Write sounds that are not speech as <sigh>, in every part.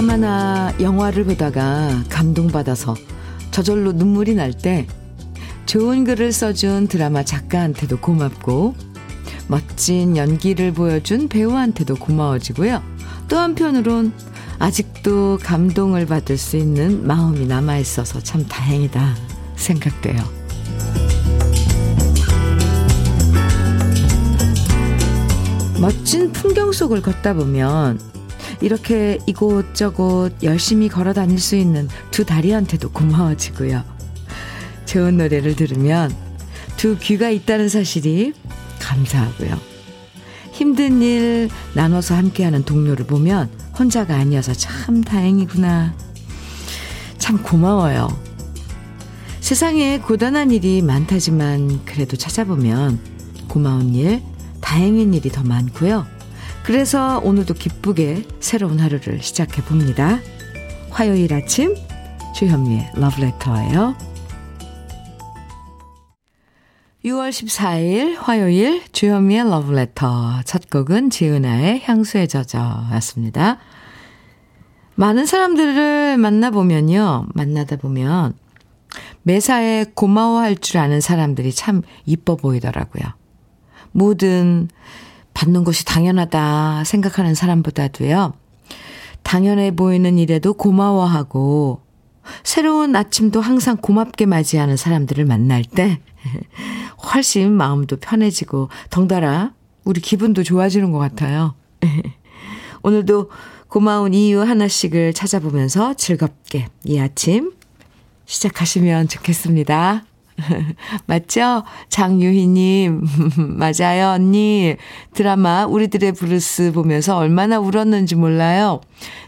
드라마나 영화를 보다가 감동받아서 저절로 눈물이 날 때 좋은 글을 써준 드라마 작가한테도 고맙고 멋진 연기를 보여준 배우한테도 고마워지고요. 또 한편으론 아직도 감동을 받을 수 있는 마음이 남아있어서 참 다행이다 생각돼요. 멋진 풍경 속을 걷다 보면 이렇게 이곳저곳 열심히 걸어 다닐 수 있는 두 다리한테도 고마워지고요. 좋은 노래를 들으면 두 귀가 있다는 사실이 감사하고요. 힘든 일 나눠서 함께하는 동료를 보면 혼자가 아니어서 참 다행이구나. 참 고마워요. 세상에 고단한 일이 많다지만 그래도 찾아보면 고마운 일, 다행인 일이 더 많고요. 그래서 오늘도 기쁘게 새로운 하루를 시작해 봅니다. 화요일 아침 주현미의 러브레터예요. 6월 14일 화요일 주현미의 러브레터 첫 곡은 지은아의 향수에 젖어였습니다. 많은 사람들을 만나보면요. 만나다 보면 매사에 고마워할 줄 아는 사람들이 참 이뻐 보이더라고요. 뭐든 받는 것이 당연하다 생각하는 사람보다도요. 당연해 보이는 일에도 고마워하고 새로운 아침도 항상 고맙게 맞이하는 사람들을 만날 때 <laughs> 훨씬 마음도 편해지고 덩달아 우리 기분도 좋아지는 것 같아요. <laughs> 오늘도 고마운 이유 하나씩을 찾아보면서 즐겁게 이 아침 시작하시면 좋겠습니다. <laughs> 맞죠? 장유희님. <laughs> 맞아요, 언니. 드라마 우리들의 브루스 보면서 얼마나 울었는지 몰라요.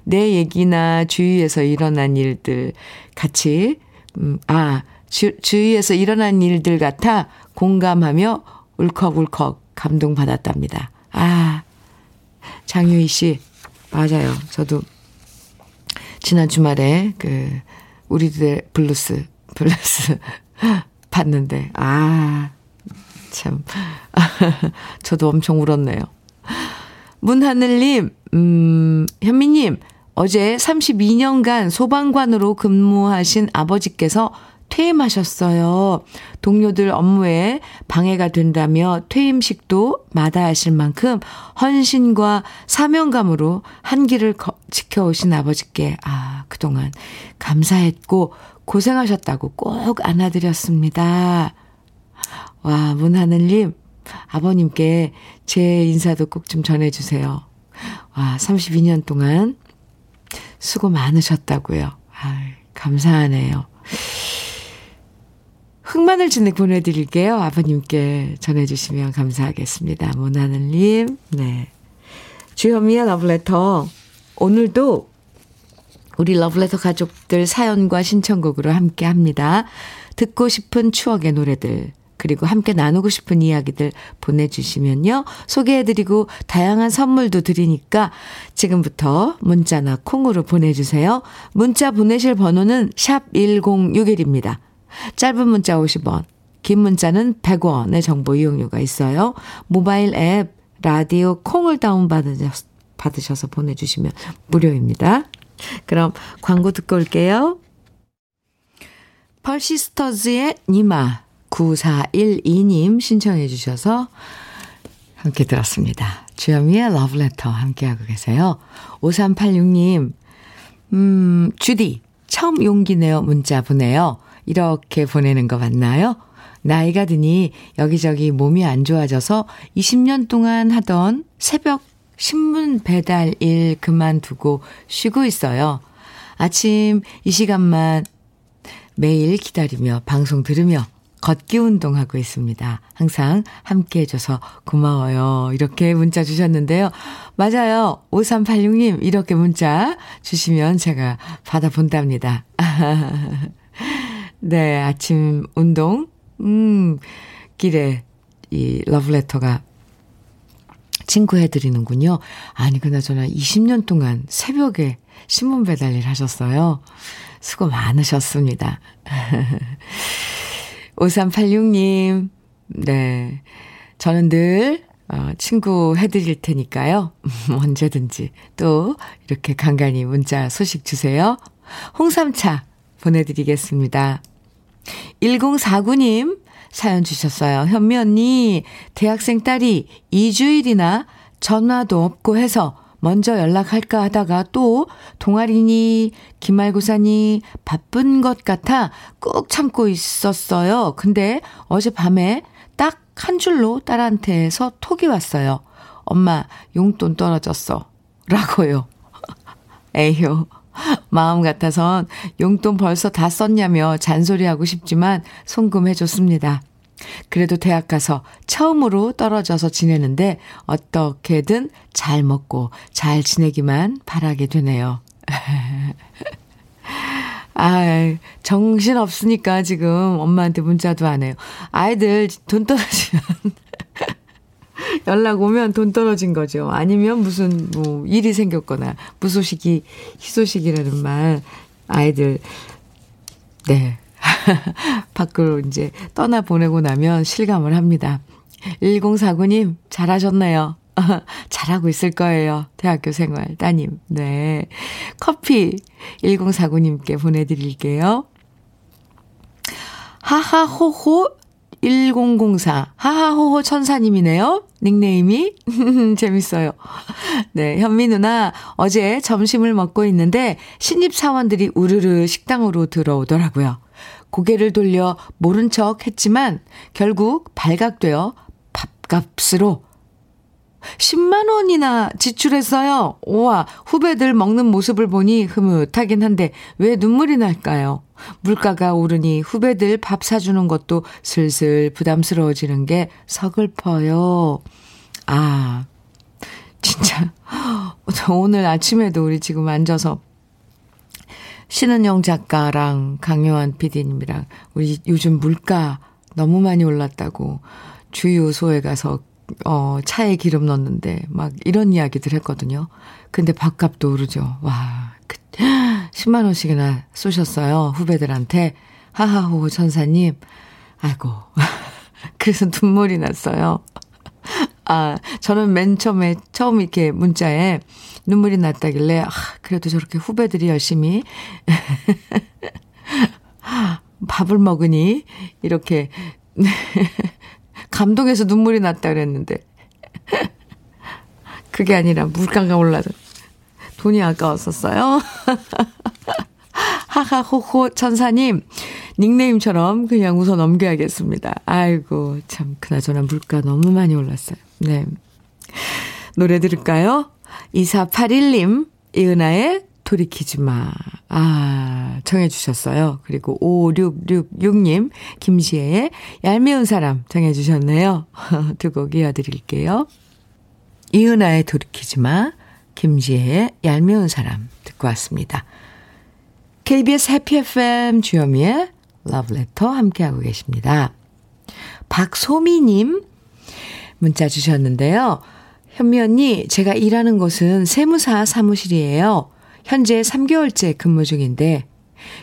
내 얘기나 주위에서 일어난 일들 같이, 음, 아, 주, 주위에서 일어난 일들 같아 공감하며 울컥울컥 감동받았답니다. 아, 장유희 씨. 맞아요. 저도 지난 주말에 그, 우리들의 블루스, 블루스 <laughs> 봤는데, 아, 참. <laughs> 저도 엄청 울었네요. 문하늘님, 음, 현미님, 어제 32년간 소방관으로 근무하신 아버지께서 퇴임하셨어요. 동료들 업무에 방해가 된다며 퇴임식도 마다하실 만큼 헌신과 사명감으로 한 길을 지켜오신 아버지께, 아, 그동안 감사했고, 고생하셨다고 꼭 안아드렸습니다. 와, 문하늘님, 아버님께 제 인사도 꼭 좀 전해주세요. 와, 32년 동안 수고 많으셨다고요. 아, 감사하네요. 흑마늘 진액 보내드릴게요. 아버님께 전해주시면 감사하겠습니다. 문하늘님, 네. 주현미의 러브레터. 오늘도 우리 러브레터 가족들 사연과 신청곡으로 함께 합니다. 듣고 싶은 추억의 노래들, 그리고 함께 나누고 싶은 이야기들 보내주시면요. 소개해드리고 다양한 선물도 드리니까 지금부터 문자나 콩으로 보내주세요. 문자 보내실 번호는 샵 1061입니다. 짧은 문자 50원, 긴 문자는 100원의 정보 이용료가 있어요. 모바일 앱, 라디오 콩을 다운받으셔서 보내주시면 무료입니다. 그럼 광고 듣고 올게요. 펄시스터즈의 니마 9412님 신청해 주셔서 함께 들었습니다. 주현미의 러브레터 함께하고 계세요. 5386님, 음, 주디, 처음 용기 내어 문자 보내요. 이렇게 보내는 거 맞나요? 나이가 드니 여기저기 몸이 안 좋아져서 20년 동안 하던 새벽 신문 배달 일 그만두고 쉬고 있어요. 아침 이 시간만 매일 기다리며 방송 들으며 걷기 운동하고 있습니다. 항상 함께 해줘서 고마워요. 이렇게 문자 주셨는데요. 맞아요. 5386님, 이렇게 문자 주시면 제가 받아본답니다. <laughs> 네, 아침 운동, 음, 길에 이 러브레터가 친구해드리는군요. 아니, 그나저나 20년 동안 새벽에 신문 배달 일 하셨어요. 수고 많으셨습니다. <laughs> 5386님, 네. 저는 늘, 어, 친구 해드릴 테니까요. <laughs> 언제든지 또 이렇게 간간히 문자 소식 주세요. 홍삼차 보내드리겠습니다. 1049님 사연 주셨어요. 현미 언니, 대학생 딸이 2주일이나 전화도 없고 해서 먼저 연락할까 하다가 또 동아리니 기말고사니 바쁜 것 같아 꾹 참고 있었어요. 근데 어젯밤에 딱 한 줄로 딸한테서 톡이 왔어요. 엄마 용돈 떨어졌어. 라고요. <laughs> 에휴. 마음 같아선 용돈 벌써 다 썼냐며 잔소리하고 싶지만 송금해줬습니다. 그래도 대학 가서 처음으로 떨어져서 지내는데 어떻게든 잘 먹고 잘 지내기만 바라게 되네요. <laughs> 아, 정신 없으니까 지금 엄마한테 문자도 안 해요. 아이들 돈 떨어지면 <laughs> 연락 오면 돈 떨어진 거죠. 아니면 무슨 뭐 일이 생겼거나 무소식이 희소식이라는 말 아이들 네 <laughs> 밖으로 이제 떠나 보내고 나면 실감을 합니다. 1049님, 잘하셨네요. <laughs> 잘하고 있을 거예요. 대학교 생활, 따님. 네. 커피 1049님께 보내 드릴게요. 하하호호 1004. 하하호호 천사님이네요. 닉네임이. <laughs> 재밌어요. 네, 현미 누나, 어제 점심을 먹고 있는데 신입 사원들이 우르르 식당으로 들어오더라고요. 고개를 돌려 모른 척 했지만 결국 발각되어 밥값으로 10만 원이나 지출했어요. 우와, 후배들 먹는 모습을 보니 흐뭇하긴 한데 왜 눈물이 날까요? 물가가 오르니 후배들 밥 사주는 것도 슬슬 부담스러워지는 게 서글퍼요. 아, 진짜. 오늘 아침에도 우리 지금 앉아서 신은영 작가랑 강요한 PD님이랑 우리 요즘 물가 너무 많이 올랐다고 주유소에 가서 어 차에 기름 넣었는데 막 이런 이야기들 했거든요. 근데 밥값도 오르죠. 와, 그 <gasps> 10만 원씩이나 쏘셨어요. 후배들한테. 하하호 천사님. 아이고. <laughs> 그래서 눈물이 났어요. <laughs> 아, 저는 맨 처음에, 처음 이렇게 문자에 눈물이 났다길래, 아, 그래도 저렇게 후배들이 열심히 <laughs> 밥을 먹으니, 이렇게, 감동해서 눈물이 났다 그랬는데. <laughs> 그게 아니라 물가가 올라서 돈이 아까웠었어요. <laughs> 하하호호 천사님, 닉네임처럼 그냥 웃어 넘겨야겠습니다. 아이고, 참, 그나저나 물가 너무 많이 올랐어요. 네. 노래 들을까요? 2481님, 이은아의 돌이키지 마. 아, 정해주셨어요. 그리고 5666님, 김지혜의 얄미운 사람 정해주셨네요. <laughs> 두 곡 이어드릴게요. 이은아의 돌이키지 마, 김지혜의 얄미운 사람 듣고 왔습니다. KBS 해피 FM 주현미의 러브레터 함께하고 계십니다. 박소미님 문자 주셨는데요. 현미 언니, 제가 일하는 곳은 세무사 사무실이에요. 현재 3개월째 근무 중인데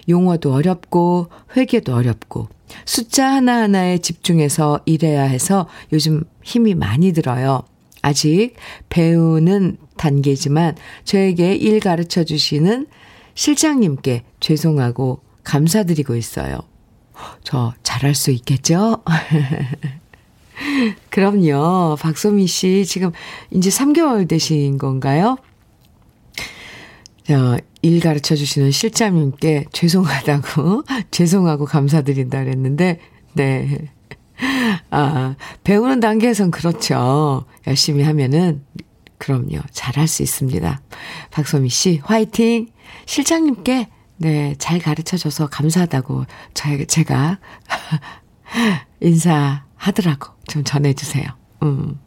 용어도 어렵고 회계도 어렵고 숫자 하나하나에 집중해서 일해야 해서 요즘 힘이 많이 들어요. 아직 배우는 단계지만 저에게 일 가르쳐 주시는 실장님께 죄송하고 감사드리고 있어요. 저 잘할 수 있겠죠? <laughs> 그럼요. 박소미 씨 지금 이제 3개월 되신 건가요? 어, 일 가르쳐 주시는 실장님께 죄송하다고, <laughs> 죄송하고 감사드린다 그랬는데, 네. 아, 배우는 단계에선 그렇죠. 열심히 하면은, 그럼요. 잘할 수 있습니다. 박소미 씨, 화이팅! 실장님께, 네, 잘 가르쳐 줘서 감사하다고, 저, 제가, <laughs> 인사하더라고. 좀 전해주세요. 음.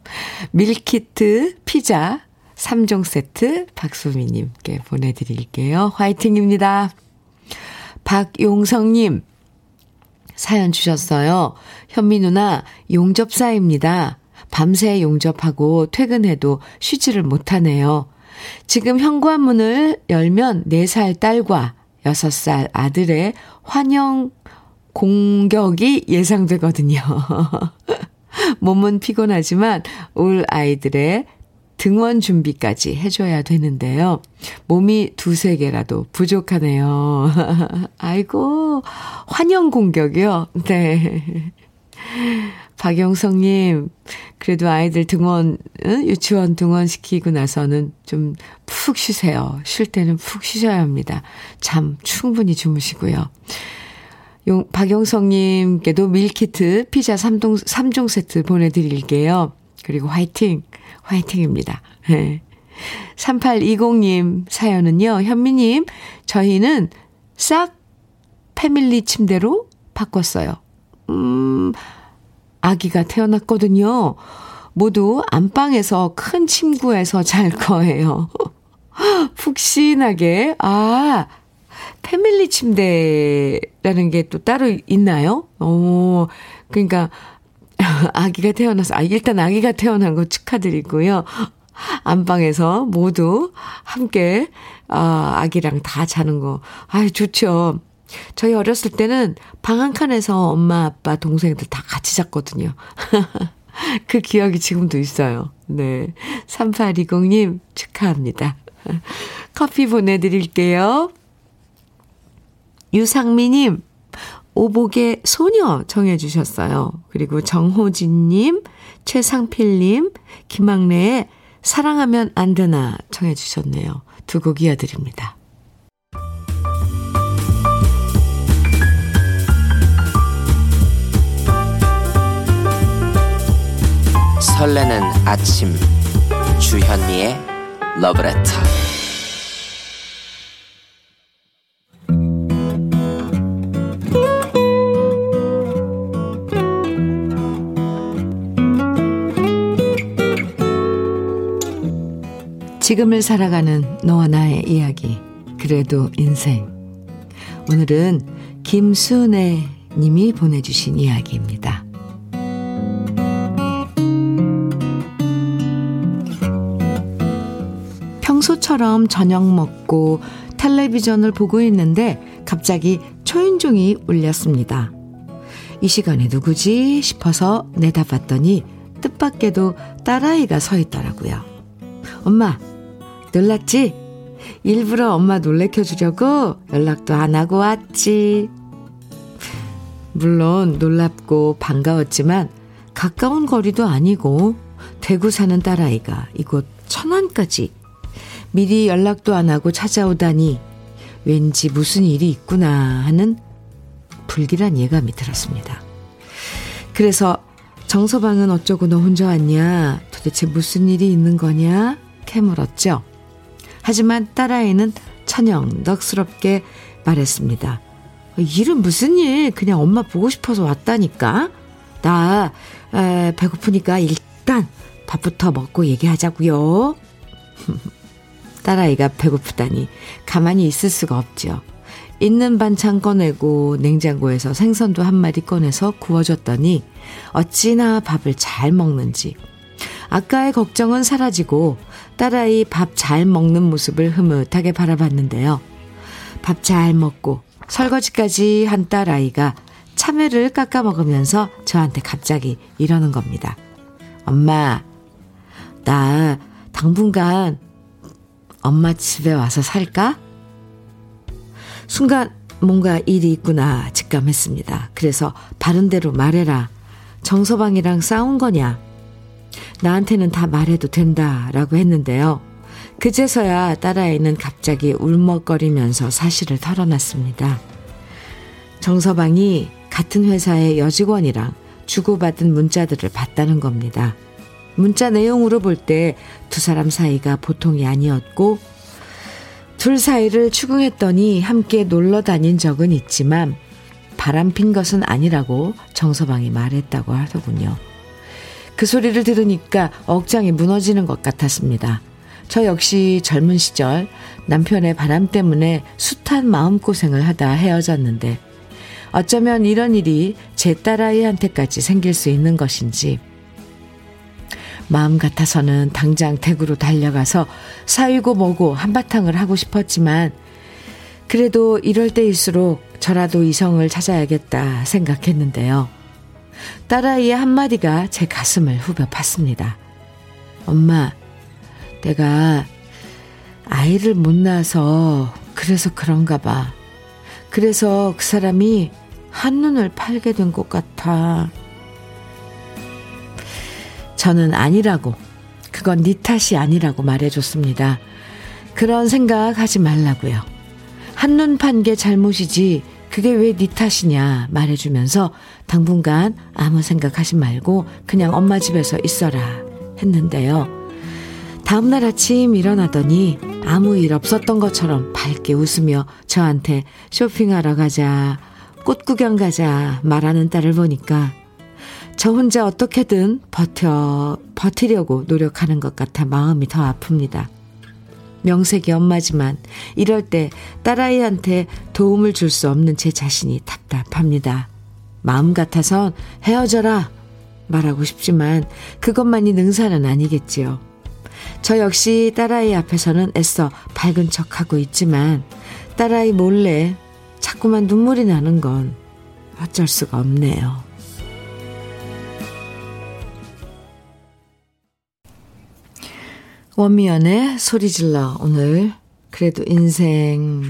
밀키트, 피자, 3종 세트 박수미님께 보내드릴게요. 화이팅입니다. 박용성님, 사연 주셨어요. 현미 누나, 용접사입니다. 밤새 용접하고 퇴근해도 쉬지를 못하네요. 지금 현관문을 열면 4살 딸과 6살 아들의 환영 공격이 예상되거든요. <laughs> 몸은 피곤하지만 올 아이들의 등원 준비까지 해줘야 되는데요. 몸이 두세 개라도 부족하네요. <laughs> 아이고, 환영 공격이요? 네. 박영성님, 그래도 아이들 등원, 유치원 등원 시키고 나서는 좀 푹 쉬세요. 쉴 때는 푹 쉬셔야 합니다. 잠 충분히 주무시고요. 용, 박영성님께도 밀키트 피자 3동, 3종 세트 보내드릴게요. 그리고 화이팅, 화이팅입니다. 네. 3820님 사연은요, 현미님, 저희는 싹 패밀리 침대로 바꿨어요. 음, 아기가 태어났거든요. 모두 안방에서 큰 침구에서 잘 거예요. <laughs> 푹신하게. 아, 패밀리 침대라는 게 또 따로 있나요? 어, 그러니까, <laughs> 아기가 태어나서, 아, 일단 아기가 태어난 거 축하드리고요. 안방에서 모두 함께, 아, 아기랑 다 자는 거. 아유, 좋죠. 저희 어렸을 때는 방 한 칸에서 엄마, 아빠, 동생들 다 같이 잤거든요. <laughs> 그 기억이 지금도 있어요. 네. 3820님 축하합니다. <laughs> 커피 보내드릴게요. 유상미님, 오복의 소녀 정해주셨어요. 그리고 정호진님, 최상필님, 김학래의 사랑하면 안 되나 청해 주셨네요. 두 곡 이어드립니다. 설레는 아침 주현미의 러브레터 지금을 살아가는 너와 나의 이야기 그래도 인생 오늘은 김순애 님이 보내주신 이야기입니다. 평소처럼 저녁 먹고 텔레비전을 보고 있는데 갑자기 초인종이 울렸습니다. 이 시간에 누구지 싶어서 내다봤더니 뜻밖에도 딸아이가 서 있더라고요. 엄마, 놀랐지? 일부러 엄마 놀래켜주려고 연락도 안 하고 왔지. 물론 놀랍고 반가웠지만 가까운 거리도 아니고 대구 사는 딸아이가 이곳 천안까지 미리 연락도 안 하고 찾아오다니 왠지 무슨 일이 있구나 하는 불길한 예감이 들었습니다. 그래서 정서방은 어쩌고 너 혼자 왔냐? 도대체 무슨 일이 있는 거냐? 캐물었죠. 하지만 딸아이는 천영 넉스럽게 말했습니다. 일은 무슨 일? 그냥 엄마 보고 싶어서 왔다니까. 나 에, 배고프니까 일단 밥부터 먹고 얘기하자고요. <laughs> 딸아이가 배고프다니 가만히 있을 수가 없죠. 있는 반찬 꺼내고 냉장고에서 생선도 한 마리 꺼내서 구워줬더니 어찌나 밥을 잘 먹는지. 아까의 걱정은 사라지고 딸아이 밥 잘 먹는 모습을 흐뭇하게 바라봤는데요. 밥 잘 먹고 설거지까지 한 딸아이가 참외를 깎아 먹으면서 저한테 갑자기 이러는 겁니다. 엄마, 나 당분간 엄마 집에 와서 살까? 순간 뭔가 일이 있구나 직감했습니다. 그래서 바른 대로 말해라. 정서방이랑 싸운 거냐? 나한테는 다 말해도 된다라고 했는데요. 그제서야 딸아이는 갑자기 울먹거리면서 사실을 털어놨습니다. 정서방이 같은 회사의 여직원이랑 주고받은 문자들을 봤다는 겁니다. 문자 내용으로 볼 때 두 사람 사이가 보통이 아니었고 둘 사이를 추궁했더니 함께 놀러 다닌 적은 있지만 바람핀 것은 아니라고 정서방이 말했다고 하더군요. 그 소리를 들으니까 억장이 무너지는 것 같았습니다. 저 역시 젊은 시절 남편의 바람 때문에 숱한 마음고생을 하다 헤어졌는데 어쩌면 이런 일이 제 딸아이한테까지 생길 수 있는 것인지 마음 같아서는 당장 댁으로 달려가서 사위고 뭐고 한바탕을 하고 싶었지만 그래도 이럴 때일수록 저라도 이성을 찾아야겠다 생각했는데요. 딸아이의 한마디가 제 가슴을 후벼 팠습니다. 엄마, 내가 아이를 못 낳아서 그래서 그런가 봐. 그래서 그 사람이 한눈을 팔게 된 것 같아. 저는 아니라고, 그건 네 탓이 아니라고 말해줬습니다. 그런 생각 하지 말라고요. 한눈 판 게 잘못이지, 그게 왜 네 탓이냐 말해주면서 당분간 아무 생각하지 말고 그냥 엄마 집에서 있어라 했는데요. 다음날 아침 일어나더니 아무 일 없었던 것처럼 밝게 웃으며 저한테 쇼핑하러 가자, 꽃 구경 가자 말하는 딸을 보니까 저 혼자 어떻게든 버텨, 버티려고 노력하는 것 같아 마음이 더 아픕니다. 명색이 엄마지만 이럴 때 딸아이한테 도움을 줄 수 없는 제 자신이 답답합니다. 마음 같아선 헤어져라 말하고 싶지만 그것만이 능사는 아니겠지요. 저 역시 딸아이 앞에서는 애써 밝은 척하고 있지만 딸아이 몰래 자꾸만 눈물이 나는 건 어쩔 수가 없네요. 원미연의 소리질러 오늘 그래도 인생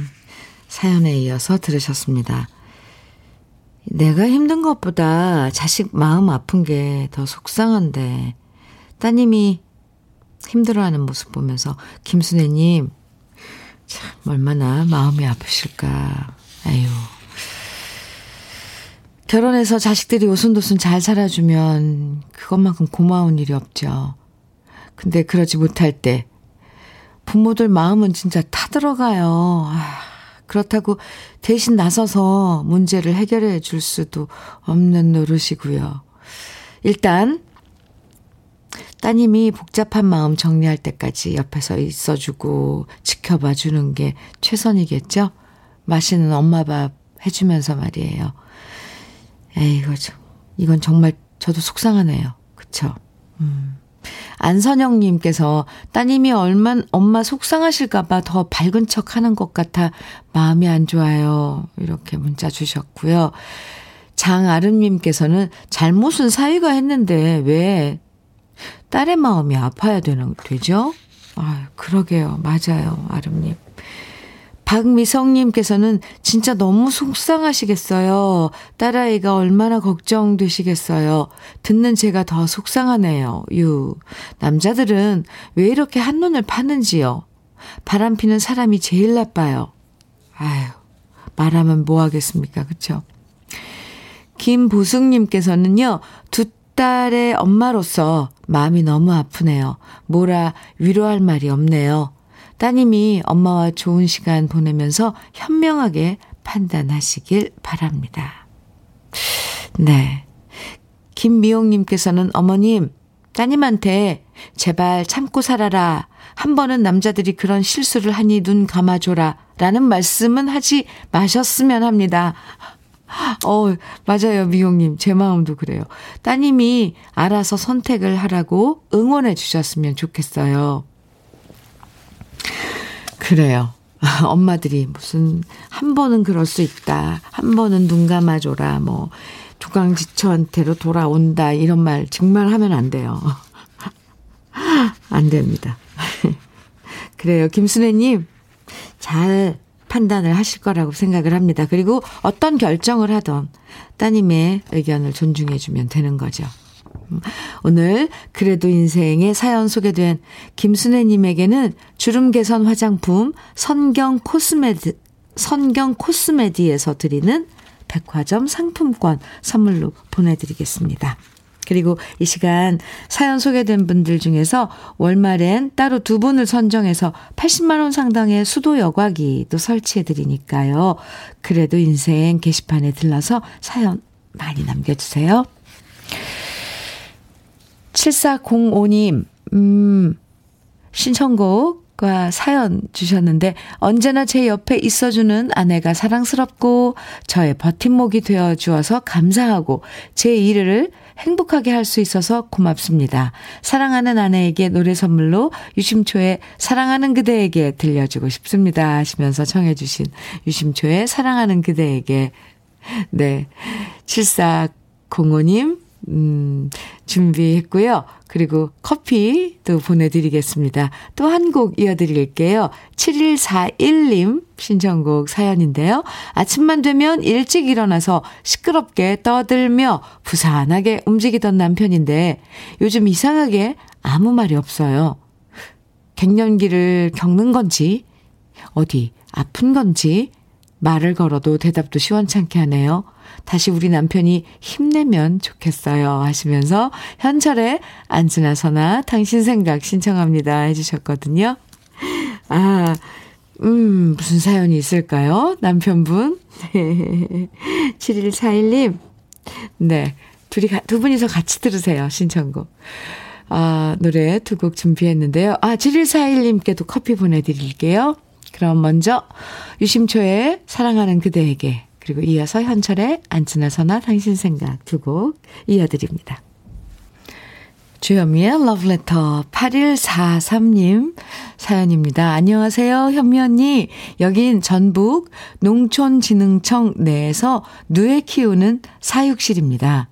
사연에 이어서 들으셨습니다. 내가 힘든 것보다 자식 마음 아픈 게 더 속상한데 따님이 힘들어하는 모습 보면서 김순애님 참 얼마나 마음이 아프실까. 아유. 결혼해서 자식들이 오순도순 잘 살아주면 그것만큼 고마운 일이 없죠. 근데 그러지 못할 때 부모들 마음은 진짜 타들어가요. 아, 그렇다고 대신 나서서 문제를 해결해 줄 수도 없는 노릇이고요. 일단 따님이 복잡한 마음 정리할 때까지 옆에서 있어주고 지켜봐 주는 게 최선이겠죠? 맛있는 엄마 밥 해주면서 말이에요. 에이, 이거 좀, 이건 정말 저도 속상하네요. 그쵸? 음. 안선영님께서 따님이 얼마, 엄마 속상하실까봐 더 밝은 척 하는 것 같아 마음이 안 좋아요. 이렇게 문자 주셨고요. 장아름님께서는 잘못은 사위가 했는데 왜 딸의 마음이 아파야 되는, 되죠? 아 그러게요. 맞아요. 아름님. 박미성님께서는 진짜 너무 속상하시겠어요. 딸아이가 얼마나 걱정되시겠어요. 듣는 제가 더 속상하네요. 유. 남자들은 왜 이렇게 한눈을 파는지요. 바람 피는 사람이 제일 나빠요. 아유, 말하면 뭐 하겠습니까. 그쵸? 김보숙님께서는요, 두 딸의 엄마로서 마음이 너무 아프네요. 뭐라 위로할 말이 없네요. 따님이 엄마와 좋은 시간 보내면서 현명하게 판단하시길 바랍니다. 네. 김미용님께서는 어머님, 따님한테 제발 참고 살아라. 한 번은 남자들이 그런 실수를 하니 눈 감아줘라. 라는 말씀은 하지 마셨으면 합니다. 어, 맞아요, 미용님. 제 마음도 그래요. 따님이 알아서 선택을 하라고 응원해 주셨으면 좋겠어요. 그래요. <laughs> 엄마들이 무슨 한 번은 그럴 수 있다. 한 번은 눈 감아줘라. 뭐 두강지처한테로 돌아온다. 이런 말 정말 하면 안 돼요. <laughs> 안 됩니다. <laughs> 그래요. 김순애님 잘 판단을 하실 거라고 생각을 합니다. 그리고 어떤 결정을 하던 따님의 의견을 존중해주면 되는 거죠. 음, 오늘 그래도 인생의 사연 소개된 김순애님에게는 주름 개선 화장품 선경 코스메드, 선경 코스메디에서 드리는 백화점 상품권 선물로 보내드리겠습니다. 그리고 이 시간 사연 소개된 분들 중에서 월말엔 따로 두 분을 선정해서 80만원 상당의 수도 여과기도 설치해 드리니까요. 그래도 인생 게시판에 들러서 사연 많이 남겨주세요. 7405님, 음, 신청곡과 사연 주셨는데, 언제나 제 옆에 있어주는 아내가 사랑스럽고, 저의 버팀목이 되어 주어서 감사하고, 제 일을 행복하게 할 수 있어서 고맙습니다. 사랑하는 아내에게 노래 선물로 유심초의 사랑하는 그대에게 들려주고 싶습니다. 하시면서 청해주신 유심초의 사랑하는 그대에게, 네. 74 6605님, 음, 준비했고요. 그리고 커피도 보내드리겠습니다. 또 한 곡 이어드릴게요. 7141님 신청곡 사연인데요. 아침만 되면 일찍 일어나서 시끄럽게 떠들며 부산하게 움직이던 남편인데 요즘 이상하게 아무 말이 없어요. 갱년기를 겪는 건지, 어디 아픈 건지, 말을 걸어도 대답도 시원찮게 하네요. 다시 우리 남편이 힘내면 좋겠어요. 하시면서 현철의 안지나 서나 당신 생각 신청합니다. 해주셨거든요. 아, 음, 무슨 사연이 있을까요? 남편분. <laughs> 7141님. 네. 둘이, 두 분이서 같이 들으세요. 신청곡. 아, 노래 두 곡 준비했는데요. 아, 7141님께도 커피 보내드릴게요. 그럼 먼저 유심초의 사랑하는 그대에게 그리고 이어서 현철의 안지나서나 당신 생각 두 곡 이어드립니다. 주현미의 러브레터 8143님 사연입니다. 안녕하세요, 현미 언니. 여긴 전북 농촌진흥청 내에서 누에 키우는 사육실입니다.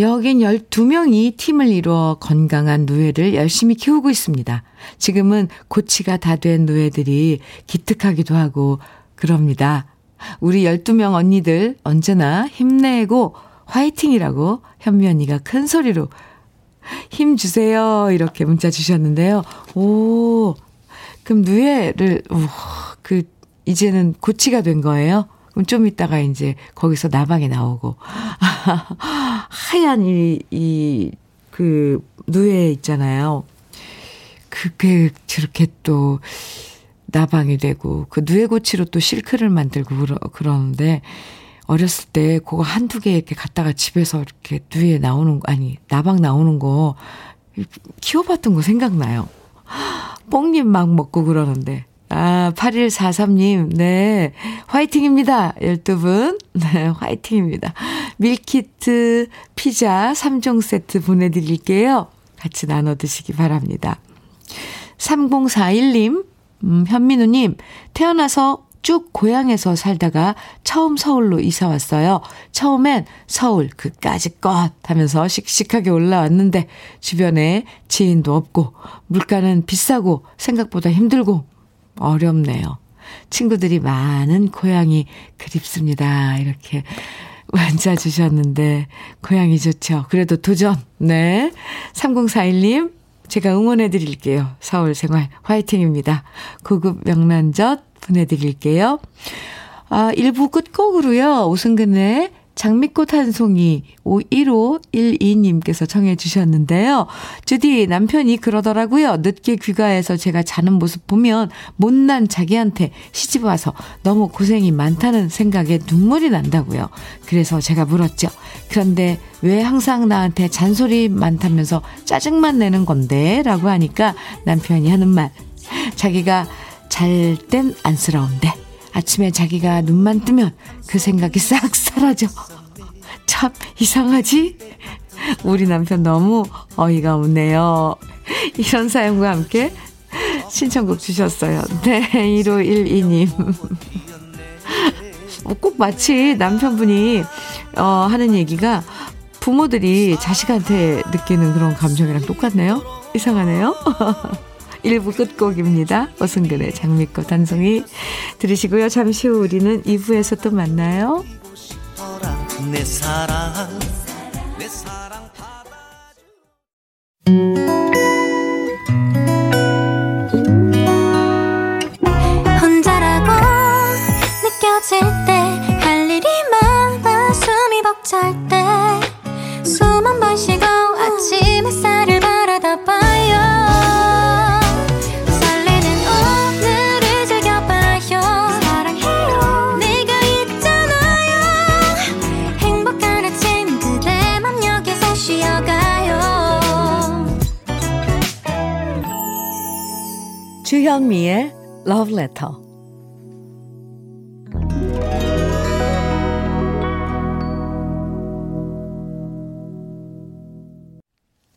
여긴 12명이 팀을 이루어 건강한 누에를 열심히 키우고 있습니다. 지금은 고치가 다 된 누에들이 기특하기도 하고 그럽니다. 우리 12명 언니들 언제나 힘내고 화이팅이라고 현미 언니가 큰 소리로 힘 주세요. 이렇게 문자 주셨는데요. 오, 그럼 누에를, 오, 그, 이제는 고치가 된 거예요? 그럼 좀 이따가 이제 거기서 나방이 나오고. <laughs> 하얀 이, 이, 그, 누에 있잖아요. 그게 저렇게 또, 나방이 되고 그 누에고치로 또 실크를 만들고 그러, 그러는데 어렸을 때 그거 한두 개 이렇게 갖다가 집에서 이렇게 누에 나오는 거 아니 나방 나오는 거 키워봤던 거 생각나요. <gasps> 뽕잎 막 먹고 그러는데 아, 8143님, 네. 화이팅입니다. 12분. <laughs> 네, 화이팅입니다. 밀키트, 피자 3종 세트 보내드릴게요. 같이 나눠 드시기 바랍니다. 3041님, 음, 현민우님, 태어나서 쭉 고향에서 살다가 처음 서울로 이사 왔어요. 처음엔 서울 그까지 것 하면서 씩씩하게 올라왔는데 주변에 지인도 없고 물가는 비싸고 생각보다 힘들고 어렵네요. 친구들이 많은 고향이 그립습니다. 이렇게 문자 주셨는데 고향이 좋죠. 그래도 도전. 네. 3041님 제가 응원해 드릴게요. 서울 생활 화이팅입니다. 고급 명란젓 보내드릴게요. 아, 1부 끝곡으로요. 오승근의 장미꽃 한 송이 1512님께서 청해 주셨는데요. 주디 남편이 그러더라고요. 늦게 귀가해서 제가 자는 모습 보면 못난 자기한테 시집 와서 너무 고생이 많다는 생각에 눈물이 난다고요. 그래서 제가 물었죠. 그런데 왜 항상 나한테 잔소리 많다면서 짜증만 내는 건데? 라고 하니까 남편이 하는 말. 자기가 잘 땐 안쓰러운데 아침에 자기가 눈만 뜨면 그 생각이 싹 사라져. 참 이상하지? 우리 남편 너무 어이가 없네요. 이런 사연과 함께 신청곡 주셨어요. 네, 1512님. 뭐꼭 마치 남편분이 어, 하는 얘기가 부모들이 자식한테 느끼는 그런 감정이랑 똑같네요. 이상하네요. <laughs> 1부 끝곡입니다. 어승근의 장미꽃 단송이 들으시고요. 잠시 후 우리는 2부에서 또 만나요. 내 사랑 내 사랑 혼자라고 느껴질 때 할 일이 많아 숨이 벅찰 때 주현미의 Love Letter.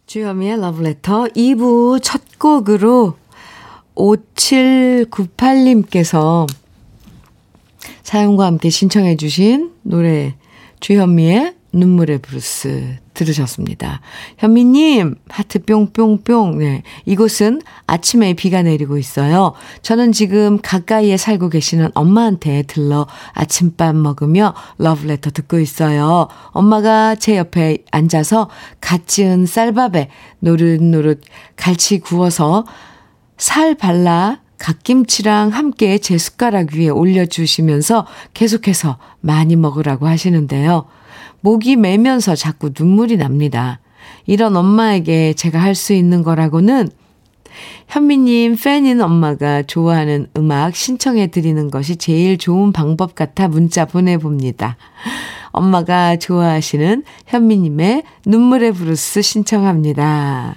주현미의 Letter 2부 첫 곡으로 5798님께서 사연과 함께 신청해 주신 노래 주현미의 눈물의 브루스 들으셨습니다. 현미님, 하트 뿅뿅뿅. 네. 이곳은 아침에 비가 내리고 있어요. 저는 지금 가까이에 살고 계시는 엄마한테 들러 아침밥 먹으며 러브레터 듣고 있어요. 엄마가 제 옆에 앉아서 갓 지은 쌀밥에 노릇노릇 갈치 구워서 살 발라 갓김치랑 함께 제 숟가락 위에 올려주시면서 계속해서 많이 먹으라고 하시는데요. 목이 메면서 자꾸 눈물이 납니다. 이런 엄마에게 제가 할 수 있는 거라고는 현미님 팬인 엄마가 좋아하는 음악 신청해 드리는 것이 제일 좋은 방법 같아 문자 보내봅니다. 엄마가 좋아하시는 현미님의 눈물의 블루스 신청합니다.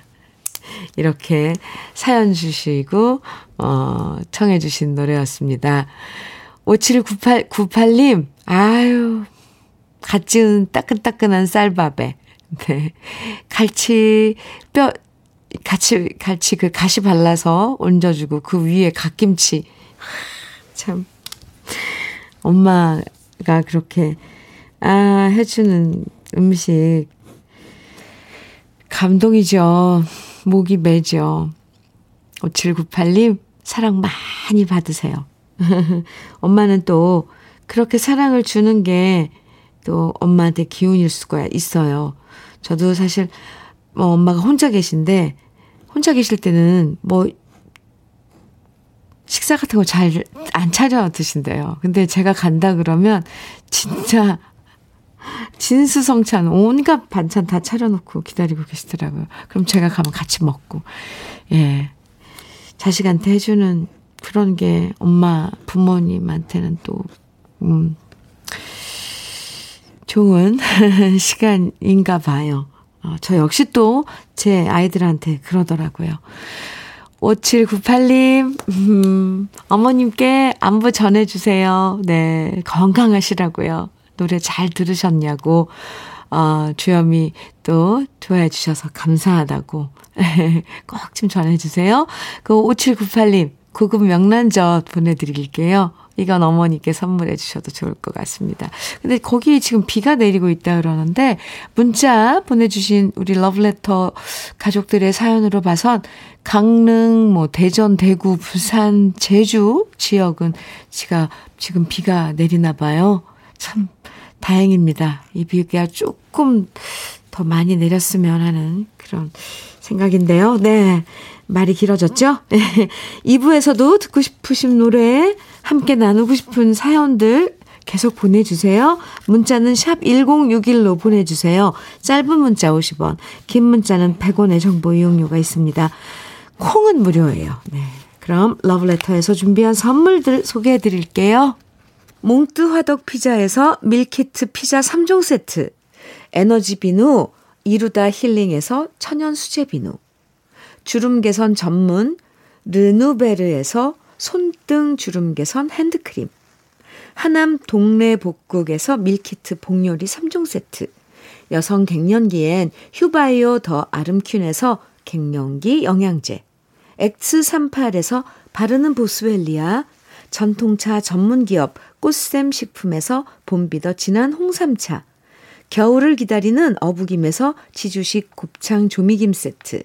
이렇게 사연 주시고, 어, 청해 주신 노래였습니다. 5798, 98님, 아유, 갓 지은 따끈따끈한 쌀밥에, 네. 갈치, 뼈, 같이, 갈치 그 가시 발라서 얹어주고 그 위에 갓김치. 참, 엄마가 그렇게, 아, 해주는 음식. 감동이죠. 목이 매죠. 5798님, 사랑 많이 받으세요. <laughs> 엄마는 또 그렇게 사랑을 주는 게 또 엄마한테 기운일 수가 있어요. 저도 사실 뭐 엄마가 혼자 계신데 혼자 계실 때는 뭐 식사 같은 거 잘안 차려 드신대요. 근데 제가 간다 그러면 진짜 진수성찬 온갖 반찬 다 차려놓고 기다리고 계시더라고요. 그럼 제가 가면 같이 먹고 예 자식한테 해주는 그런 게 엄마 부모님한테는 또 음, 좋은 <laughs> 시간인가 봐요. 어, 저 역시 또 제 아이들한테 그러더라고요. 5798님, 음, 어머님께 안부 전해주세요. 네, 건강하시라고요. 노래 잘 들으셨냐고, 어, 주현미 또 좋아해 주셔서 감사하다고 <laughs> 꼭 좀 전해주세요. 그 5798님, 고급 명란젓 보내드릴게요. 이건 어머니께 선물해 주셔도 좋을 것 같습니다. 근데 거기 지금 비가 내리고 있다 그러는데 문자 보내주신 우리 러브레터 가족들의 사연으로 봐선 강릉, 뭐 대전, 대구, 부산, 제주 지역은 지가 지금 비가 내리나 봐요. 참 다행입니다. 이 비가 조금 더 많이 내렸으면 하는 그런 생각인데요. 네. 말이 길어졌죠? <laughs> 2부에서도 듣고 싶으신 노래, 함께 나누고 싶은 사연들 계속 보내주세요. 문자는 샵 1061로 보내주세요. 짧은 문자 50원, 긴 문자는 100원의 정보 이용료가 있습니다. 콩은 무료예요. 네. 그럼 러브레터에서 준비한 선물들 소개해 드릴게요. 몽뜨 화덕 피자에서 밀키트 피자 3종 세트, 에너지 비누, 이루다 힐링에서 천연 수제 비누, 주름 개선 전문 르누베르에서 손등 주름 개선 핸드크림, 하남 동네 복국에서 밀키트 복요리 3종 세트, 여성 갱년기엔 휴바이오 더 아름퀸에서 갱년기 영양제, X38에서 바르는 보스웰리아, 전통차 전문기업 꽃샘 식품에서 봄비더 진한 홍삼차, 겨울을 기다리는 어부김에서 지주식 곱창 조미김 세트,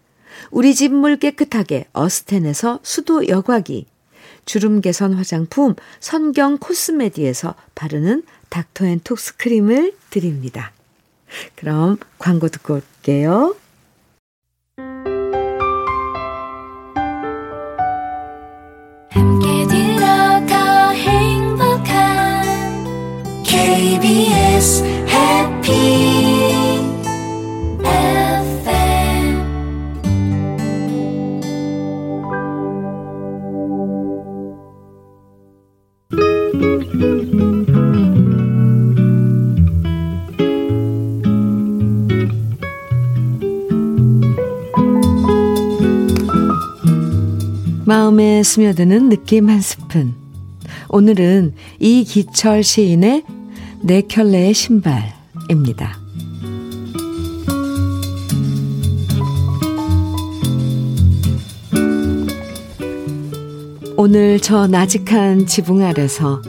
우리 집 물 깨끗하게 어스텐에서 수도 여과기, 주름 개선 화장품 선경 코스메디에서 바르는 닥터앤톡스 크림을 드립니다. 그럼 광고 듣고 올게요. KBS 마음에 스며드는 느낌 한 스푼. 오늘은 이기철 시인의 네 켤레의 신발입니다. 오늘 저 나직한 지붕 아래서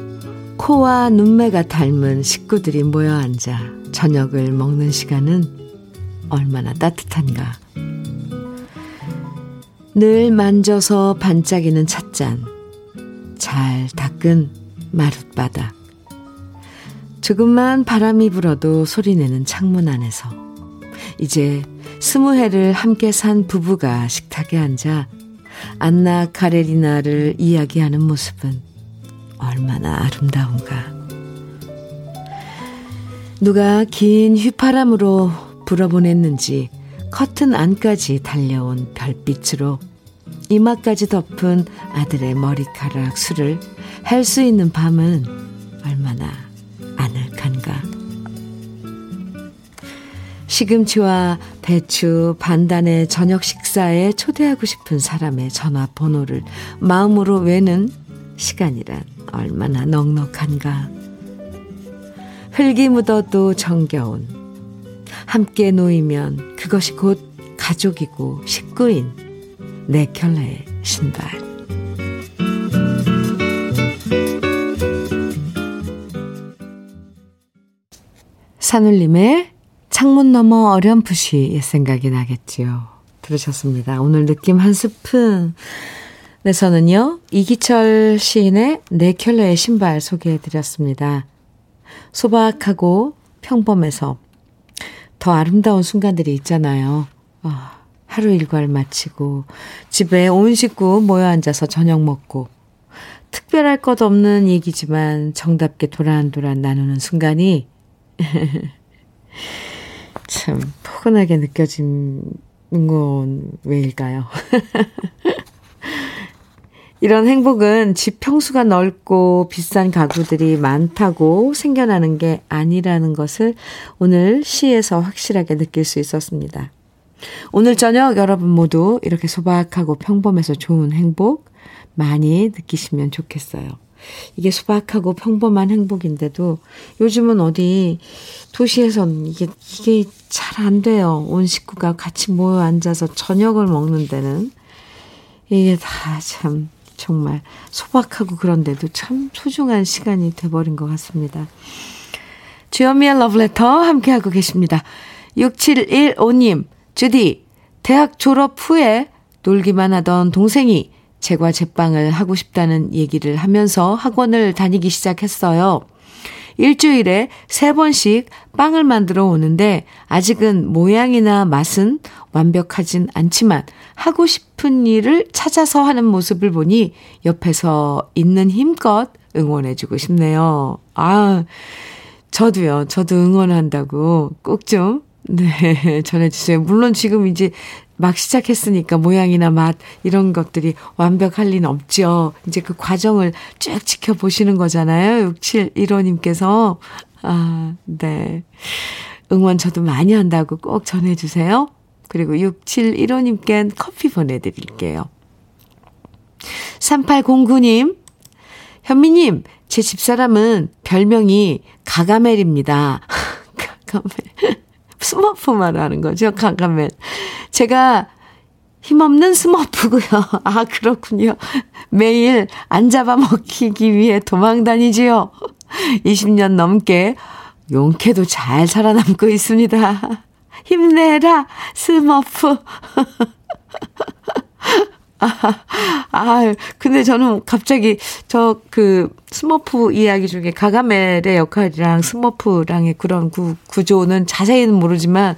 코와 눈매가 닮은 식구들이 모여 앉아 저녁을 먹는 시간은 얼마나 따뜻한가. 늘 만져서 반짝이는 찻잔, 잘 닦은 마룻바닥, 조금만 바람이 불어도 소리내는 창문 안에서. 이제 스무 해를 함께 산 부부가 식탁에 앉아 안나 카레리나를 이야기하는 모습은 얼마나 아름다운가. 누가 긴 휘파람으로 불어보냈는지 커튼 안까지 달려온 별빛으로 이마까지 덮은 아들의 머리카락 술을 할 수 있는 밤은 얼마나 아늑한가. 시금치와 배추 반단의 저녁 식사에 초대하고 싶은 사람의 전화번호를 마음으로 외는 시간이란 얼마나 넉넉한가. 흙이 묻어도 정겨운 함께 놓이면 그것이 곧 가족이고 식구인 내 켤레의 신발. 산울림의 창문 너머 어렴풋이 옛 생각이 나겠지요. 들으셨습니다. 오늘 느낌 한 스푼. 에서는요, 이기철 시인의 네 켤레의 신발 소개해 드렸습니다. 소박하고 평범해서 더 아름다운 순간들이 있잖아요. 아, 하루 일과를 마치고 집에 온 식구 모여 앉아서 저녁 먹고 특별할 것 없는 얘기지만 정답게 도란도란 나누는 순간이 <laughs> 참 포근하게 느껴지는 건 왜일까요? <laughs> 이런 행복은 집 평수가 넓고 비싼 가구들이 많다고 생겨나는 게 아니라는 것을 오늘 시에서 확실하게 느낄 수 있었습니다. 오늘 저녁 여러분 모두 이렇게 소박하고 평범해서 좋은 행복 많이 느끼시면 좋겠어요. 이게 소박하고 평범한 행복인데도 요즘은 어디 도시에선 이게, 이게 잘 안 돼요. 온 식구가 같이 모여 앉아서 저녁을 먹는 데는 이게 다 참 정말 소박하고 그런데도 참 소중한 시간이 돼버린 것 같습니다. 주현미의 러브레터 함께하고 계십니다. 6715님, 주디, 대학 졸업 후에 놀기만 하던 동생이 제과 제빵을 하고 싶다는 얘기를 하면서 학원을 다니기 시작했어요. 일주일에 세 번씩 빵을 만들어 오는데 아직은 모양이나 맛은 완벽하진 않지만 하고 싶은 일을 찾아서 하는 모습을 보니 옆에서 있는 힘껏 응원해주고 싶네요. 아, 저도요. 저도 응원한다고 꼭 좀, 네, <laughs> 전해주세요. 물론 지금 이제 막 시작했으니까 모양이나 맛 이런 것들이 완벽할 리는 없죠. 이제 그 과정을 쭉 지켜보시는 거잖아요. 6715님께서. 아, 네. 응원 저도 많이 한다고 꼭 전해주세요. 그리고 6715님께 커피 보내드릴게요. 3809님, 현미님, 제 집사람은 별명이 가가멜입니다. <laughs> 가가멜. 스머프만 하는 거죠, 가가멜. 제가 힘없는 스머프고요. <laughs> 아, 그렇군요. 매일 안 잡아먹히기 위해 도망 다니지요. 20년 <laughs> 넘게 용케도 잘 살아남고 있습니다. <laughs> 힘내라, 스머프. 아, 아, 근데 저는 갑자기 저 그 스머프 이야기 중에 가가멜의 역할이랑 스머프랑의 그런 구, 구조는 자세히는 모르지만,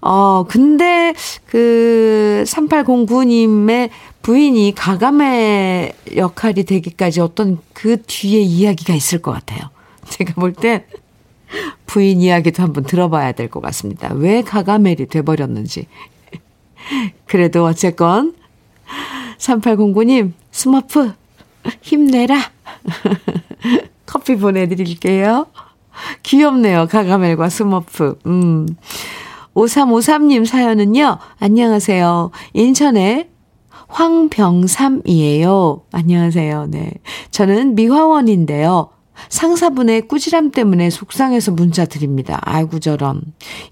어, 근데 그 3809님의 부인이 가가멜 역할이 되기까지 어떤 그 뒤에 이야기가 있을 것 같아요. 제가 볼 땐 부인 이야기도 한번 들어봐야 될 것 같습니다. 왜 가가멜이 돼버렸는지. 그래도 어쨌건 3809님, 스머프, 힘내라. <laughs> 커피 보내드릴게요. 귀엽네요. 가가멜과 스머프. 음. 5353님 사연은요, 안녕하세요. 인천에 황병삼이에요. 안녕하세요. 네. 저는 미화원인데요. 상사분의 꾸지람 때문에 속상해서 문자 드립니다. 아이고 저런.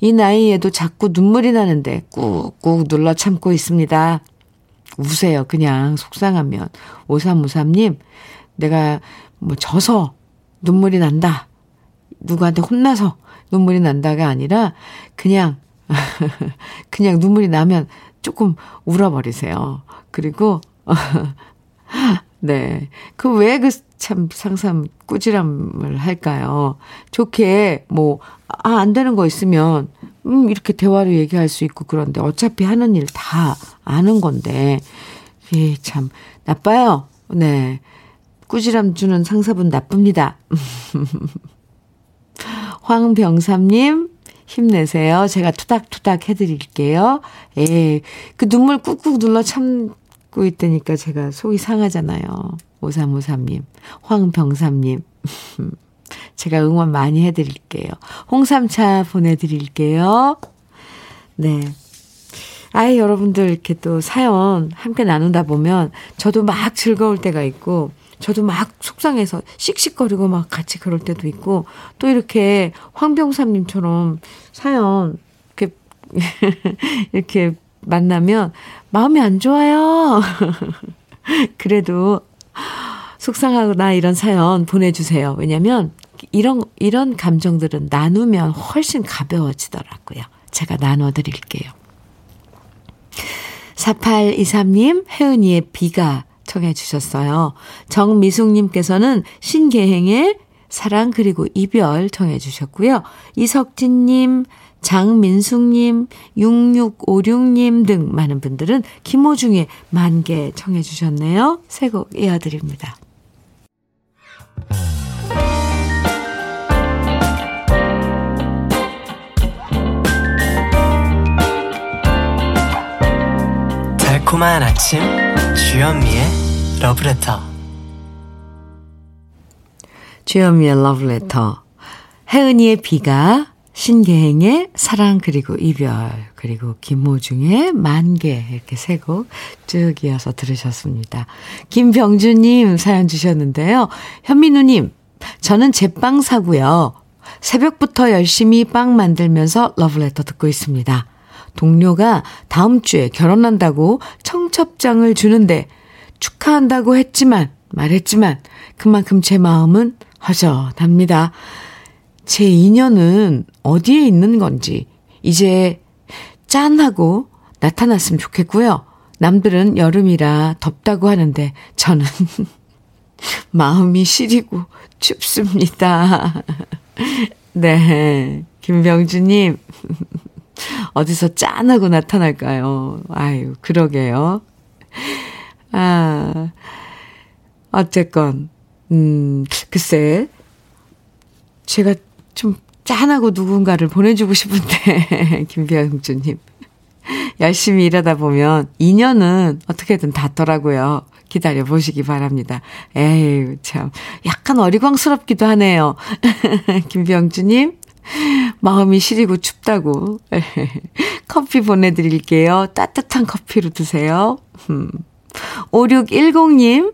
이 나이에도 자꾸 눈물이 나는데 꾹꾹 눌러 참고 있습니다. 우세요. 그냥 속상하면. 5353님, 내가 뭐 져서 눈물이 난다. 누구한테 혼나서 눈물이 난다가 아니라 그냥 <laughs> 그냥 눈물이 나면 조금 울어버리세요. 그리고 <laughs> 네. 그 왜 그 참 상상 꾸지람을 할까요? 좋게 뭐, 아, 안 되는 거 있으면, 음, 이렇게 대화로 얘기할 수 있고 그런데 어차피 하는 일 다 아는 건데, 예, 참, 나빠요. 네. 꾸지람 주는 상사분 나쁩니다. <laughs> 황병삼님, 힘내세요. 제가 투닥투닥 해드릴게요. 예, 그 눈물 꾹꾹 눌러 참고 있다니까 제가 속이 상하잖아요. 5353님, 황병삼님. <laughs> 제가 응원 많이 해드릴게요. 홍삼차 보내드릴게요. 네. 아이, 여러분들 이렇게 또 사연 함께 나누다 보면 저도 막 즐거울 때가 있고, 저도 막 속상해서 씩씩거리고 막 같이 그럴 때도 있고, 또 이렇게 황병삼님처럼 사연, 이렇게, <laughs> 이렇게 만나면 마음이 안 좋아요. <laughs> 그래도 속상하거나 이런 사연 보내주세요. 왜냐면 이런, 이런 감정들은 나누면 훨씬 가벼워지더라고요. 제가 나눠드릴게요. 4823님, 혜은이의 비가 청해 주셨어요. 정미숙님께서는 신계행의 사랑 그리고 이별 청해 주셨고요. 이석진님, 장민숙님, 6656님 등 많은 분들은 김호중의 만개 청해 주셨네요. 새곡 이어드립니다. 달콤한 아침 주현미의 러브레터 주현미의 러브레터 혜은이의 비가 신계행의 사랑 그리고 이별 그리고 김호중의 만개 이렇게 세 곡 쭉 이어서 들으셨습니다. 김병주님 사연 주셨는데요. 현민우님 저는 제빵 사고요. 새벽부터 열심히 빵 만들면서 러브레터 듣고 있습니다. 동료가 다음 주에 결혼한다고 청첩장을 주는데 축하한다고 했지만, 말했지만, 그만큼 제 마음은 허전합니다. 제 인연은 어디에 있는 건지, 이제 짠하고 나타났으면 좋겠고요. 남들은 여름이라 덥다고 하는데, 저는 <laughs> 마음이 시리고 춥습니다. <laughs> 네. 김병주님. 어디서 짠하고 나타날까요? 아유, 그러게요. 아, 어쨌건, 음, 글쎄, 제가 좀 짠하고 누군가를 보내주고 싶은데, <laughs> 김비영주님. 열심히 일하다 보면 인연은 어떻게든 닿더라고요. 기다려 보시기 바랍니다. 에이, 참. 약간 어리광스럽기도 하네요. <laughs> 김병주님, <laughs> 마음이 시리고 춥다고. <laughs> 커피 보내드릴게요. 따뜻한 커피로 드세요. 5610님, 음.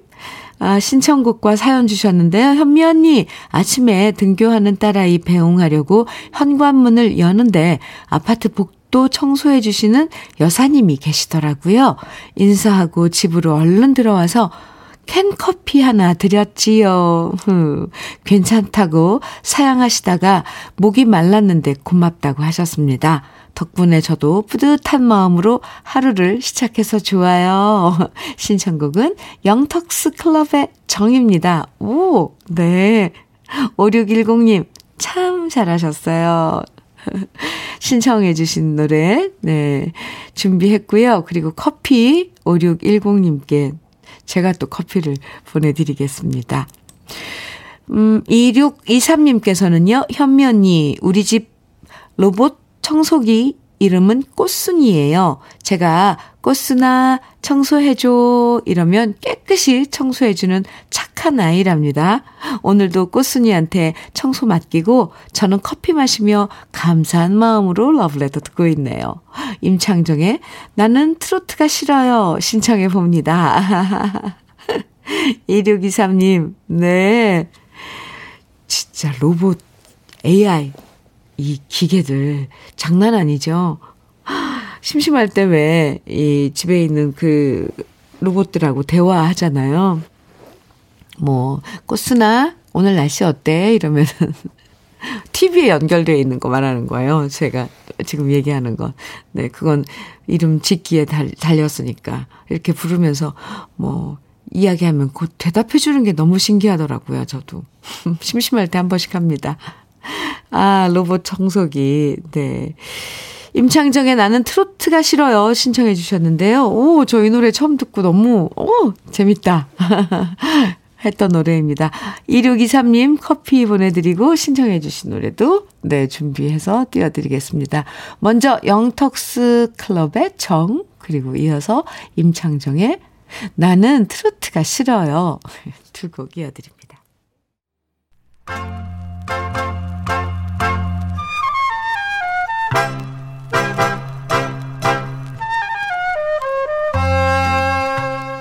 아, 신청곡과 사연 주셨는데요. 현미 언니, 아침에 등교하는 딸아이 배웅하려고 현관문을 여는데 아파트 복도 청소해 주시는 여사님이 계시더라고요. 인사하고 집으로 얼른 들어와서 캔커피 하나 드렸지요. 흐, 괜찮다고 사양하시다가 목이 말랐는데 고맙다고 하셨습니다. 덕분에 저도 뿌듯한 마음으로 하루를 시작해서 좋아요. <laughs> 신청곡은 영턱스 클럽의 정입니다. 오, 네. 5610님, 참 잘하셨어요. <laughs> 신청해주신 노래, 네. 준비했고요. 그리고 커피 5610님께 제가 또 커피를 보내드리겠습니다. 음, 2623님께서는요, 현미 언니, 우리 집 로봇 청소기 이름은 꽃순이에요. 제가 꽃순아 청소해줘 이러면 깨끗이 청소해주는 착한 아이랍니다. 오늘도 꽃순이한테 청소 맡기고 저는 커피 마시며 감사한 마음으로 러브레터 듣고 있네요. 임창정의 나는 트로트가 싫어요. 신청해 봅니다. <laughs> 2623님, 네. 진짜 로봇, AI, 이 기계들 장난 아니죠? 심심할 때 왜 이 집에 있는 그 로봇들하고 대화하잖아요. 뭐, 꽃순아, 오늘 날씨 어때? 이러면은, <laughs> TV에 연결되어 있는 거 말하는 거예요. 제가 지금 얘기하는 건. 네, 그건 이름 짓기에 달, 달렸으니까. 이렇게 부르면서, 뭐, 이야기하면 곧 대답해 주는 게 너무 신기하더라고요, 저도. <laughs> 심심할 때 한 번씩 합니다. 아, 로봇 청소기. 네. 임창정의 나는 트로트가 싫어요. 신청해 주셨는데요. 오, 저 이 노래 처음 듣고 너무, 오, 재밌다. <laughs> 했던 노래입니다. 2623님 커피 보내드리고 신청해 주신 노래도 네, 준비해서 띄워드리겠습니다. 먼저 영턱스 클럽의 정, 그리고 이어서 임창정의 나는 트로트가 싫어요. <laughs> 두 곡 이어드립니다.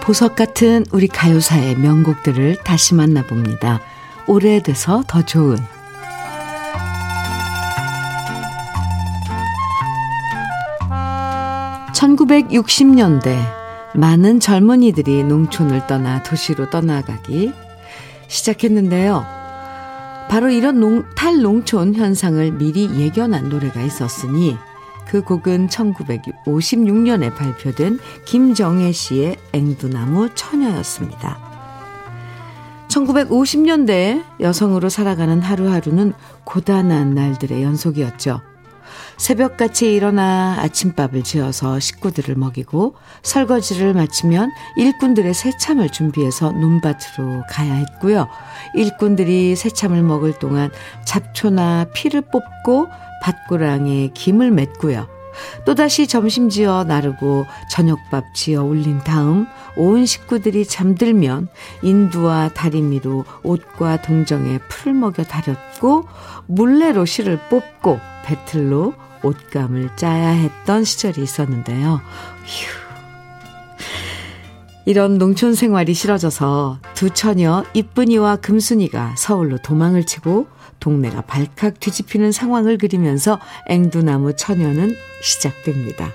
보석 같은 우리 가요사의 명곡들을 다시 만나봅니다. 오래돼서 더 좋은 1960년대 많은 젊은이들이 농촌을 떠나 도시로 떠나가기 시작했는데요. 바로 이런 농, 탈농촌 현상을 미리 예견한 노래가 있었으니 그 곡은 1956년에 발표된 김정혜 씨의 앵두나무 처녀였습니다. 1950년대 여성으로 살아가는 하루하루는 고단한 날들의 연속이었죠. 새벽같이 일어나 아침밥을 지어서 식구들을 먹이고 설거지를 마치면 일꾼들의 새참을 준비해서 논밭으로 가야 했고요. 일꾼들이 새참을 먹을 동안 잡초나 피를 뽑고 밭고랑에 김을 맺고요. 또다시 점심 지어 나르고 저녁밥 지어 올린 다음 온 식구들이 잠들면 인두와 다리미로 옷과 동정에 풀을 먹여 다렸고 물레로 실을 뽑고 배틀로 옷감을 짜야 했던 시절이 있었는데요. 휴. 이런 농촌 생활이 싫어져서 두 처녀 이쁜이와 금순이가 서울로 도망을 치고 동네가 발칵 뒤집히는 상황을 그리면서 앵두나무 처녀는 시작됩니다.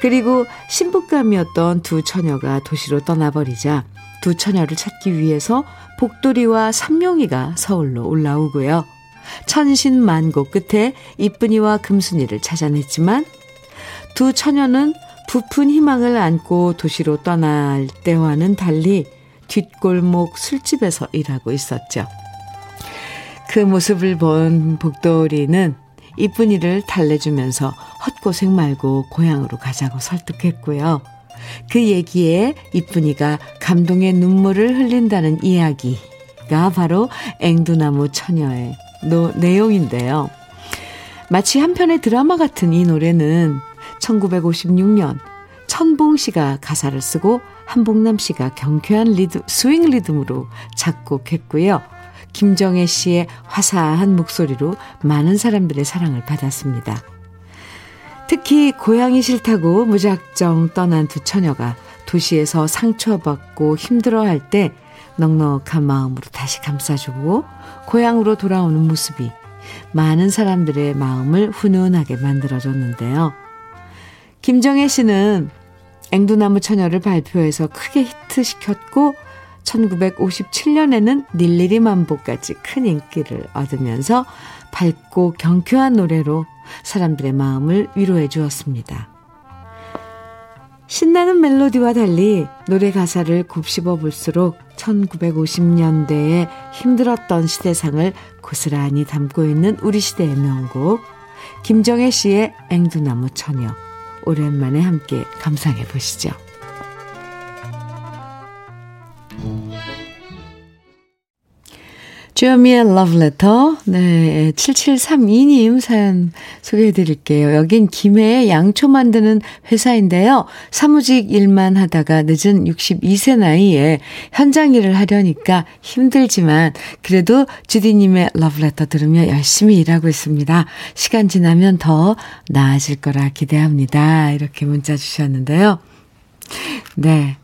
그리고 신부감이었던 두 처녀가 도시로 떠나버리자 두 처녀를 찾기 위해서 복돌이와 삼룡이가 서울로 올라오고요. 천신만고 끝에 이쁜이와 금순이를 찾아냈지만 두 처녀는 부푼 희망을 안고 도시로 떠날 때와는 달리 뒷골목 술집에서 일하고 있었죠. 그 모습을 본 복돌이는 이쁜이를 달래주면서 헛고생 말고 고향으로 가자고 설득했고요. 그 얘기에 이쁜이가 감동의 눈물을 흘린다는 이야기가 바로 앵두나무 처녀의 노, 내용인데요. 마치 한 편의 드라마 같은 이 노래는 1956년 천봉 씨가 가사를 쓰고 한복남 씨가 경쾌한 리듬, 스윙 리듬으로 작곡했고요. 김정애 씨의 화사한 목소리로 많은 사람들의 사랑을 받았습니다. 특히 고향이 싫다고 무작정 떠난 두 처녀가 도시에서 상처받고 힘들어할 때 넉넉한 마음으로 다시 감싸주고 고향으로 돌아오는 모습이 많은 사람들의 마음을 훈훈하게 만들어줬는데요. 김정혜 씨는 앵두나무 처녀를 발표해서 크게 히트시켰고 1957년에는 닐리리 만보까지 큰 인기를 얻으면서 밝고 경쾌한 노래로 사람들의 마음을 위로해 주었습니다. 신나는 멜로디와 달리 노래 가사를 곱씹어 볼수록 1950년대에 힘들었던 시대상을 고스란히 담고 있는 우리 시대의 명곡 김정혜 씨의 앵두나무 처녀 오랜만에 함께 감상해 보시죠. 주여미의 러브레터. 네, 7732님 사연 소개해 드릴게요. 여긴 김해에 양초 만드는 회사인데요. 사무직 일만 하다가 늦은 62세 나이에 현장 일을 하려니까 힘들지만 그래도 주디님의 러브레터 들으며 열심히 일하고 있습니다. 시간 지나면 더 나아질 거라 기대합니다. 이렇게 문자 주셨는데요. 네,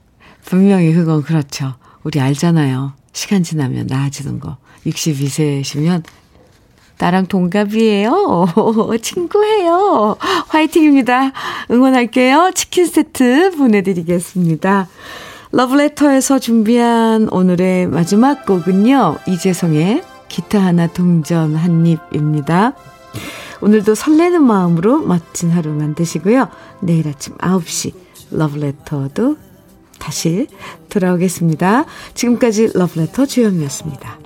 분명히 그건 그렇죠. 우리 알잖아요. 시간 지나면 나아지는 거. 62세시면 나랑 동갑이에요. <laughs> 친구예요. 화이팅입니다. 응원할게요. 치킨 세트 보내드리겠습니다. 러브레터에서 준비한 오늘의 마지막 곡은요. 이재성의 기타 하나 동전 한 입입니다. 오늘도 설레는 마음으로 멋진 하루 만드시고요. 내일 아침 9시 러브레터도 다시 돌아오겠습니다. 지금까지 러브레터 주현미였습니다.